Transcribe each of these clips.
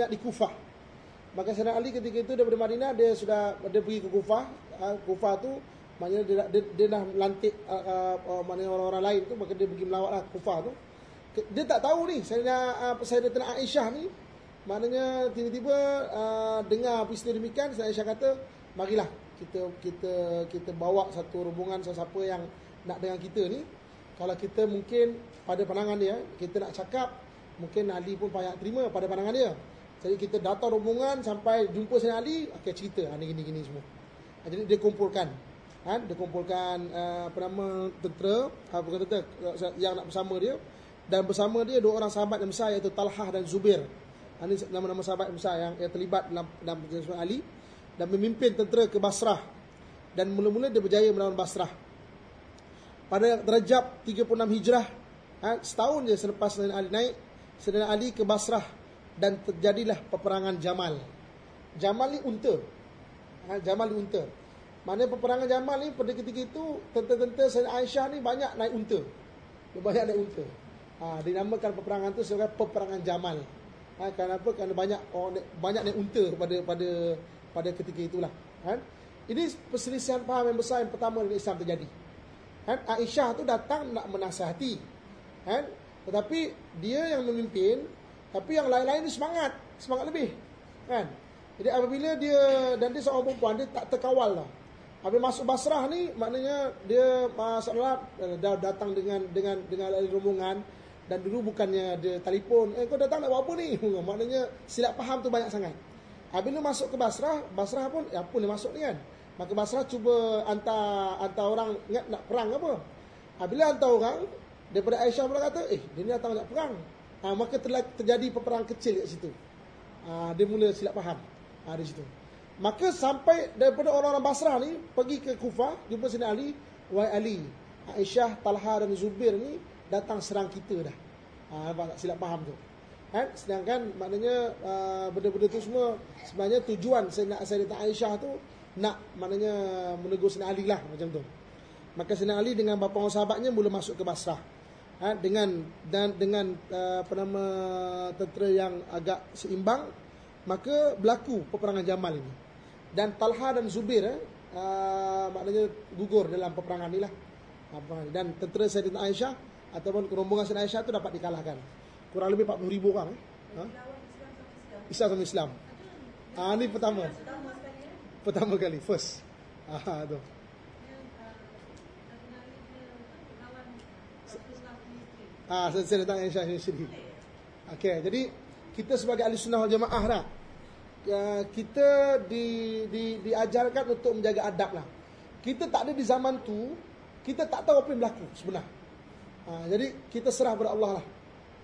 banyak di Kufah. Maka Sayyidina Ali ketika itu daripada Madinah dia sudah dia pergi ke Kufah. Uh, Kufah tu maknanya dia, dia, dia dah lantik uh, uh, orang-orang lain tu maka dia pergi melawatlah Kufah tu. Dia tak tahu ni Sayyidina uh, Sayyidatina Aisyah ni maknanya tiba-tiba uh, dengar peristiwa demikian Sayyidina Aisyah kata marilah kita kita kita bawa satu rombongan sesiapa yang nak dengan kita ni kalau kita mungkin pada pandangan dia kita nak cakap mungkin Ali pun payah terima pada pandangan dia jadi kita datang rombongan sampai jumpa Sayyidina Ali okey cerita. Ha, ni gini gini semua. Ha, jadi dia kumpulkan. Ha, dia kumpulkan uh, apa nama tentera. Ha, bukan tentera yang nak bersama dia. Dan bersama dia dua orang sahabat yang besar iaitu Talhah dan Zubair. Ha, ini nama-nama sahabat yang besar yang, yang terlibat dalam dalam perjuangan Ali. Dan memimpin tentera ke Basrah. Dan mula-mula dia berjaya melawan Basrah. Pada Rajab 36 Hijrah, ha, setahun je selepas Sayyidina Ali naik, Sayyidina Ali ke Basrah dan terjadilah peperangan Jamal. Jamal ni unta. Ha, Jamal ni unta. Mana peperangan Jamal ni pada ketika itu tentera-tentera Sayyidina Aisyah ni banyak naik unta. Banyak naik unta. Ha, dinamakan peperangan tu sebagai peperangan Jamal. Ha, kenapa? Kerana banyak orang banyak naik unta pada pada pada ketika itulah. Kan? Ini perselisihan faham yang besar yang pertama dalam Islam terjadi. Kan? Aisyah tu datang nak menasihati. Kan? Tetapi dia yang memimpin, tapi yang lain-lain ni semangat, semangat lebih. Kan? Jadi apabila dia dan dia seorang perempuan dia tak terkawal lah. Habis masuk Basrah ni maknanya dia masalah dah datang dengan dengan dengan rombongan dan dulu bukannya dia telefon, eh kau datang nak buat apa ni? maknanya silap faham tu banyak sangat. Apabila masuk ke Basrah, Basrah pun, ya apa ni masuk ni kan? Maka Basrah cuba hantar hantar orang ingat nak perang apa? Apabila hantar orang, daripada Aisyah pula kata, eh dia ni datang nak perang. Ha, maka telah terjadi peperang kecil kat situ. Ha, dia mula silap faham. Ha, di situ. Maka sampai daripada orang-orang Basrah ni, pergi ke Kufah, jumpa sini Ali, Wahai Ali, Aisyah, Talha dan Zubir ni datang serang kita dah. Ha, tak silap faham tu. Kan? Sedangkan maknanya uh, benda-benda tu semua sebenarnya tujuan Sayyidina Sayyidatina Aisyah tu nak maknanya menegur Sayyidina Ali lah macam tu. Maka Sayyidina Ali dengan bapa orang sahabatnya mula masuk ke Basrah. Ha, dengan dan dengan uh, apa nama tentera yang agak seimbang maka berlaku peperangan Jamal ini. Dan Talha dan Zubir eh, uh, maknanya gugur dalam peperangan inilah. Dan tentera Sayyidina Aisyah ataupun rombongan Sayyidina Aisyah tu dapat dikalahkan kurang lebih 40 ribu orang eh? ha? Islam sama Islam ah ni pertama pertama kali first ah tu Ah, saya, saya datang Aisyah sendiri. Okey, jadi kita sebagai ahli sunnah wal jamaah lah. Uh, kita di, di, diajarkan untuk menjaga adab lah. Kita tak ada di zaman tu, kita tak tahu apa yang berlaku sebenar. Uh, jadi kita serah kepada Allah lah.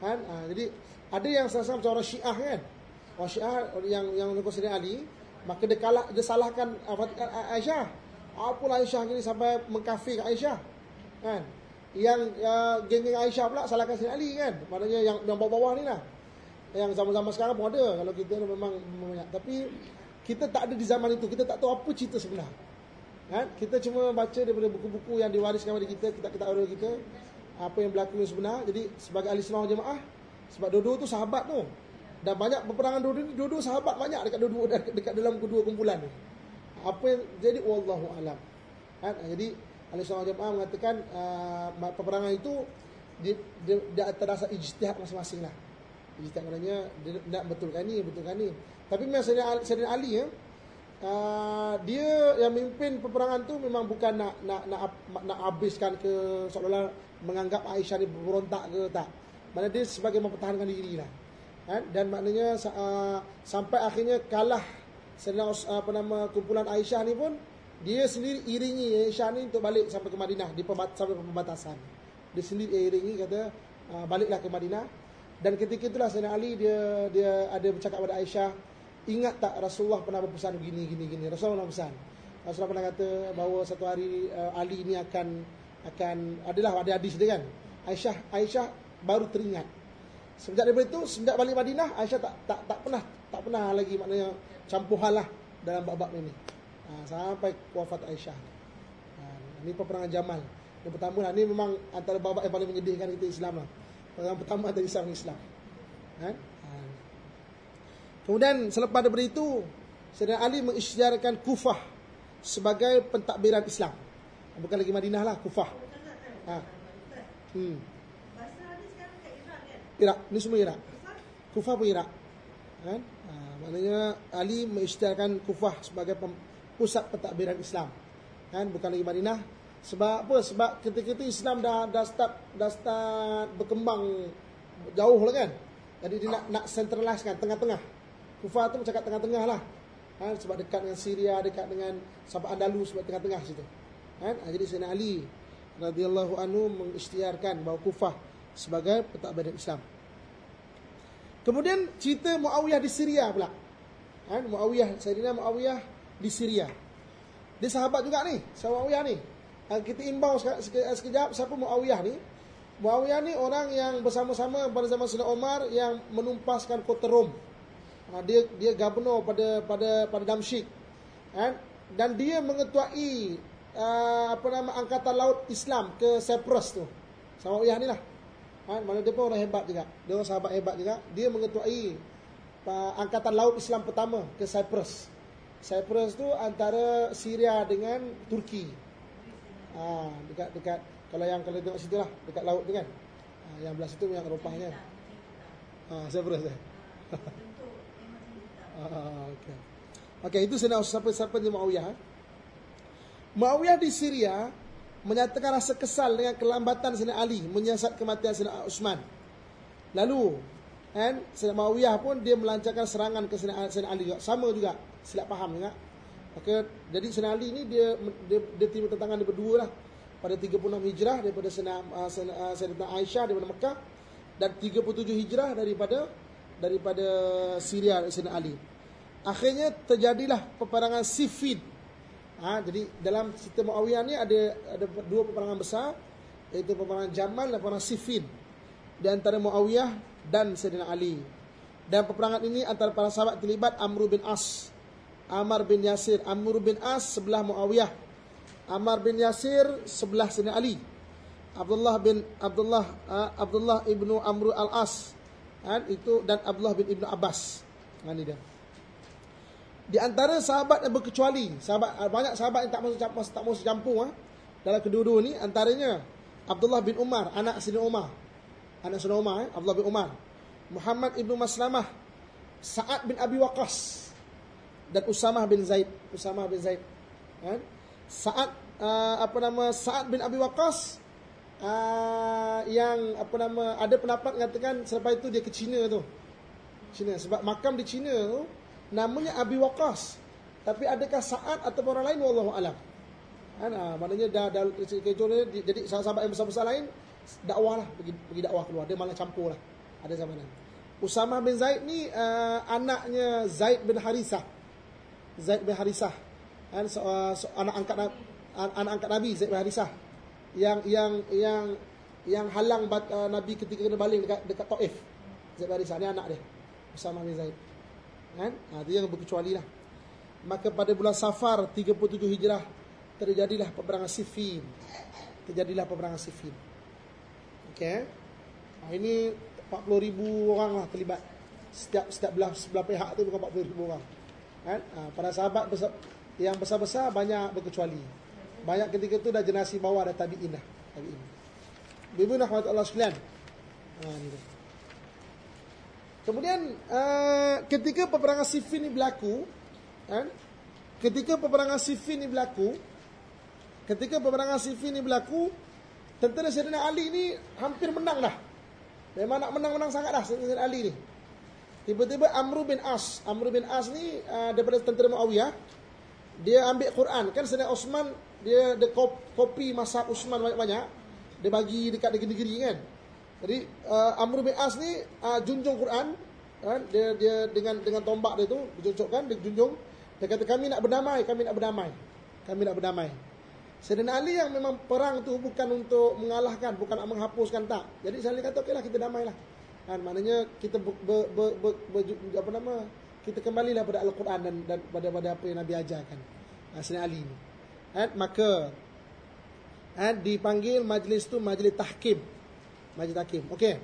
Kan? Ha, jadi ada yang sama-sama macam orang Syiah kan. Orang Syiah yang yang Sayyidina Ali, maka dia kalah dia salahkan Aisyah. Apalah Aisyah ni sampai mengkafir Aisyah. Kan? Yang uh, geng-geng Aisyah pula salahkan Sayyidina Ali kan. Maknanya yang yang bawah-bawah ni lah. Yang zaman-zaman sekarang pun ada kalau kita memang banyak. Tapi kita tak ada di zaman itu. Kita tak tahu apa cerita sebenar. Kan? Kita cuma baca daripada buku-buku yang diwariskan kepada kita, kitab-kitab orang kita apa yang berlaku yang sebenar. Jadi sebagai ahli sunnah jemaah, sebab dua-dua tu sahabat tu. Dan banyak peperangan dua-dua ni, dua-dua sahabat banyak dekat dua-dua dekat, dekat dalam kedua kumpulan ni. Apa yang jadi wallahu alam. Kan? Jadi ahli sunnah jemaah mengatakan uh, peperangan itu dia, dia, dia terasa ijtihad masing-masing lah. Ijtihad maknanya dia nak betulkan ni, betulkan ni. Tapi memang Sayyidina Ali ya, Uh, dia yang memimpin peperangan tu memang bukan nak nak nak nak habiskan ke seolah-olah menganggap Aisyah ni berontak ke tak. Mana dia sebagai mempertahankan diri lah. Kan? Dan maknanya uh, sampai akhirnya kalah sedang uh, apa nama kumpulan Aisyah ni pun dia sendiri iringi Aisyah ni untuk balik sampai ke Madinah di sampai pembatasan. Dia sendiri iringi kata uh, baliklah ke Madinah dan ketika itulah Sayyidina Ali dia dia ada bercakap kepada Aisyah ingat tak Rasulullah pernah berpesan begini gini gini Rasulullah pernah pesan Rasulullah pernah kata bahawa satu hari uh, Ali ni akan akan adalah ada hadis dia kan. Aisyah Aisyah baru teringat. Sejak daripada itu, sejak balik Madinah, Aisyah tak tak tak pernah tak pernah lagi maknanya campur hal dalam bab-bab ini. Ha, sampai wafat Aisyah. Ha, ini peperangan Jamal. Yang pertama lah, ini memang antara bab yang paling menyedihkan kita Islam lah. Yang pertama antara Islam Islam. Ha? ha. Kemudian selepas daripada itu Sayyidina Ali mengisytiharkan Kufah sebagai pentadbiran Islam. Bukan lagi Madinah lah, Kufah. Ha. Hmm. Iraq, ni semua Iraq. Kufah pun Iraq. Kan? Ha, maknanya Ali mengisytiharkan Kufah sebagai pusat pentadbiran Islam. Kan? Bukan lagi Madinah. Sebab apa? Sebab ketika itu Islam dah dah start dah start berkembang jauh lah kan. Jadi dia nak nak centralize kan tengah-tengah. Kufah tu macam kat tengah-tengah lah. Ha, sebab dekat dengan Syria, dekat dengan Sabah Andalus sebab tengah-tengah situ. Kan? Ha, jadi Sayyidina Ali radhiyallahu anhu mengisytiharkan bahawa Kufah sebagai pentadbiran Islam. Kemudian cerita Muawiyah di Syria pula. Kan? Muawiyah, Sayyidina Muawiyah di Syria. Dia sahabat juga ni, sahabat Muawiyah ni. Ha, kita imbau sekejap siapa Muawiyah ni. Muawiyah ni orang yang bersama-sama pada zaman Sayyidina Omar yang menumpaskan kota Rom. Ha, dia dia gubernur pada pada pada Damsyik. Kan dan dia mengetuai apa nama angkatan laut Islam ke Cyprus tu. Uyah ni lah. Kan mana dia pun orang hebat juga. Dia orang sahabat hebat juga. Dia mengetuai uh, angkatan laut Islam pertama ke Cyprus Cyprus tu antara Syria dengan Turki ha, dekat dekat kalau yang kalau tengok situ lah dekat laut tu kan ha, yang belah situ yang kan ha, Cyprus tu Ah, okey. Okey, itu saya nak siapa-siapa di Muawiyah. Eh? Muawiyah di Syria menyatakan rasa kesal dengan kelambatan Sayyidina Ali menyiasat kematian Sayyidina Utsman. Lalu, kan, Sayyidina Muawiyah pun dia melancarkan serangan ke Sayyidina Ali juga. Sama juga, silap faham juga. Maka jadi Sayyidina Ali ni dia dia, dia tiba tentangan dia berdua lah. Pada 36 Hijrah daripada Sayyidina uh, Sayyidina Aisyah daripada Mekah dan 37 Hijrah daripada daripada Syria Sayyidina Ali. Akhirnya terjadilah peperangan Siffin. Ha, jadi dalam cerita Muawiyah ni ada ada dua peperangan besar iaitu peperangan Jamal dan peperangan Siffin di antara Muawiyah dan Sayyidina Ali. Dan peperangan ini antara para sahabat terlibat Amr bin As, Amr bin Yasir, Amr bin As sebelah Muawiyah, Amr bin Yasir sebelah Sayyidina Ali. Abdullah bin Abdullah uh, Abdullah ibnu Amr al As kan itu dan Abdullah bin Ibnu Abbas. Ni dia. Di antara sahabat yang berkecuali, sahabat banyak sahabat yang tak masuk campur tak masuk campur ha? dalam kedua-dua ni antaranya Abdullah bin Umar, anak Sayyidina Umar. Anak Sayyidina Umar, eh? Abdullah bin Umar. Muhammad ibnu Maslamah, Sa'ad bin Abi Waqqas dan Usamah bin Zaid, Usamah bin Zaid. Kan? Sa'ad uh, apa nama Sa'ad bin Abi Waqqas uh, yang apa nama ada pendapat mengatakan selepas itu dia ke China tu. China sebab makam di China tu namanya Abi Waqas. Tapi adakah Sa'ad atau orang lain wallahu alam. Kan ah, maknanya dah dah kecuali jadi sahabat yang besar-besar lain dakwah lah pergi, pergi dakwah keluar dia malah campur lah ada zamanan Usama bin Zaid ni uh, anaknya Zaid bin Harisah Zaid bin Harisah kan so, uh, so, anak angkat anak angkat Nabi Zaid bin Harisah yang yang yang yang halang uh, Nabi ketika kena baling dekat dekat Taif. Zaid bin Harisah ni anak dia. Usama bin Zaid. Kan? Ha, dia yang berkecuali lah. Maka pada bulan Safar 37 Hijrah terjadilah peperangan Siffin. Terjadilah peperangan Siffin. Okey. Ha, ini 40 ribu orang lah terlibat. Setiap setiap belah sebelah pihak tu bukan 40 ribu orang. Kan? Ha, para sahabat besar, yang besar-besar banyak berkecuali. Banyak ketika itu dah generasi bawah dah tabi'in dah. Tabi'in. Bibu rahmat Allah sekalian. Ha, ni dia. Kemudian uh, ketika peperangan Siffin ini berlaku, kan? Ketika peperangan Siffin ini berlaku, ketika peperangan Siffin ini berlaku, tentera Sayyidina Ali ni hampir menang dah. Memang nak menang-menang sangat dah Sayyidina Ali ni. Tiba-tiba Amr bin As, Amr bin As ni uh, daripada tentera Muawiyah, dia ambil Quran. Kan Sayyidina Osman dia ada kopi masak Usman banyak-banyak. Dia bagi dekat negeri-negeri kan. Jadi uh, Amr bin As ni uh, junjung Quran kan. Dia dia dengan dengan tombak dia tu dicucukkan dia junjung dia kata kami nak berdamai kami nak berdamai. Kami nak berdamai Sayyidina Ali yang memang perang tu bukan untuk mengalahkan bukan nak menghapuskan tak. Jadi Sayyidina Ali kata okeylah kita damailah. Kan maknanya kita ber, ber, ber, ber, ber, apa nama kita kembalilah pada al-Quran dan, dan pada pada apa yang Nabi ajarkan. Sayyidina Ali ni. Eh, maka eh, dipanggil majlis tu majlis tahkim. Majlis tahkim okey